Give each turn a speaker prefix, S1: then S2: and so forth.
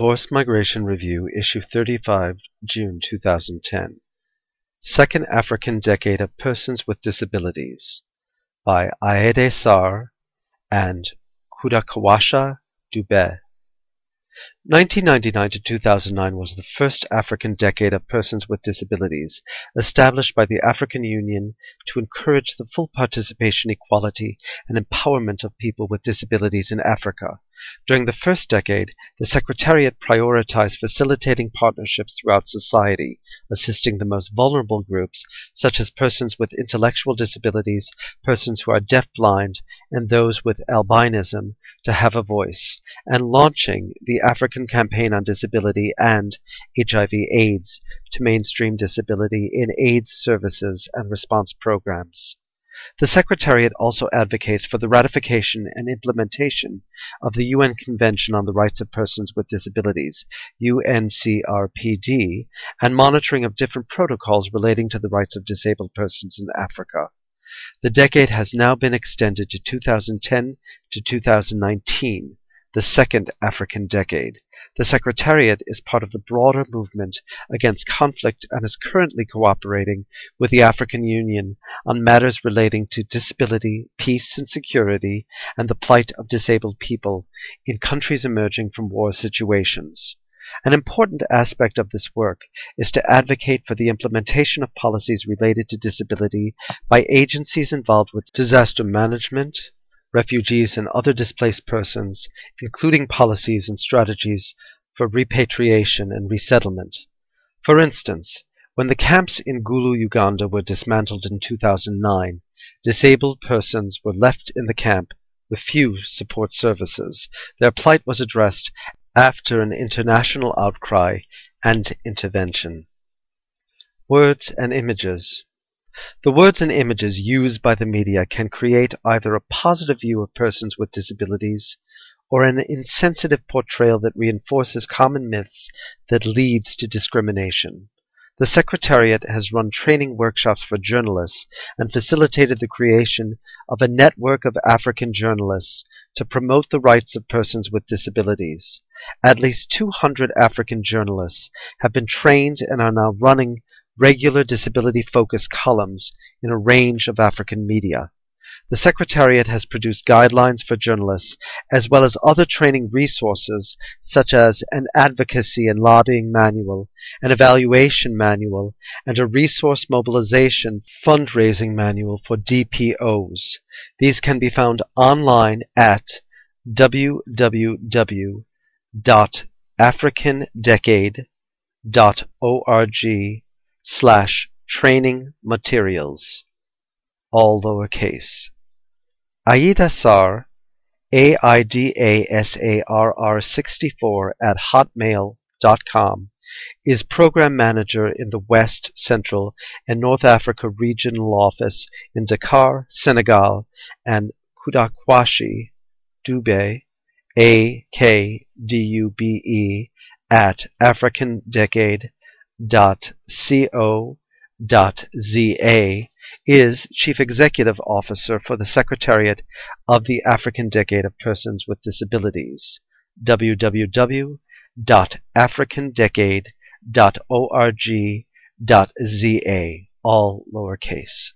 S1: Forced Migration Review, Issue 35, June 2010. Second African Decade of Persons with Disabilities by Aida Sarr and Kudakwashe Dube. 1999 to 2009 was the first African Decade of Persons with Disabilities, established by the African Union to encourage the full participation, equality, and empowerment of people with disabilities in Africa. During the first decade, the Secretariat prioritized facilitating partnerships throughout society, assisting the most vulnerable groups, such as persons with intellectual disabilities, persons who are deaf-blind, and those with albinism, to have a voice, and launching the African Campaign on Disability and HIV/AIDS to mainstream disability in AIDS services and response programs. The Secretariat also advocates for the ratification and implementation of the UN Convention on the Rights of Persons with Disabilities, UNCRPD, and monitoring of different protocols relating to the rights of disabled persons in Africa. The decade has now been extended to 2010 to 2019, the second African decade. The Secretariat is part of the broader movement against conflict and is currently cooperating with the African Union on matters relating to disability, peace and security, and the plight of disabled people in countries emerging from war situations. An important aspect of this work is to advocate for the implementation of policies related to disability by agencies involved with disaster management, refugees and other displaced persons, including policies and strategies for repatriation and resettlement. For instance, when the camps in Gulu, Uganda were dismantled in 2009, disabled persons were left in the camp with few support services. Their plight was addressed after an international outcry and intervention. Words and images. The words and images used by the media can create either a positive view of persons with disabilities or an insensitive portrayal that reinforces common myths that leads to discrimination. The Secretariat has run training workshops for journalists and facilitated the creation of a network of African journalists to promote the rights of persons with disabilities. At least 200 African journalists have been trained and are now running regular disability-focused columns in a range of African media. The Secretariat has produced guidelines for journalists as well as other training resources such as an advocacy and lobbying manual, an evaluation manual, and a resource mobilization fundraising manual for DPOs. These can be found online at www.africandecade.org slash training materials, all lowercase. Aida Sarr, A-I-D-A-S-A-R-R 64 at hotmail.com, is Program Manager in the West, Central, and North Africa Regional Office in Dakar, Senegal, and Kudakwashe, Dube, A-K-D-U-B-E, at africandecade.org www.co.za is Chief Executive Officer for the Secretariat of the African Decade of Persons with Disabilities. www.africandecade.org.za, all lowercase.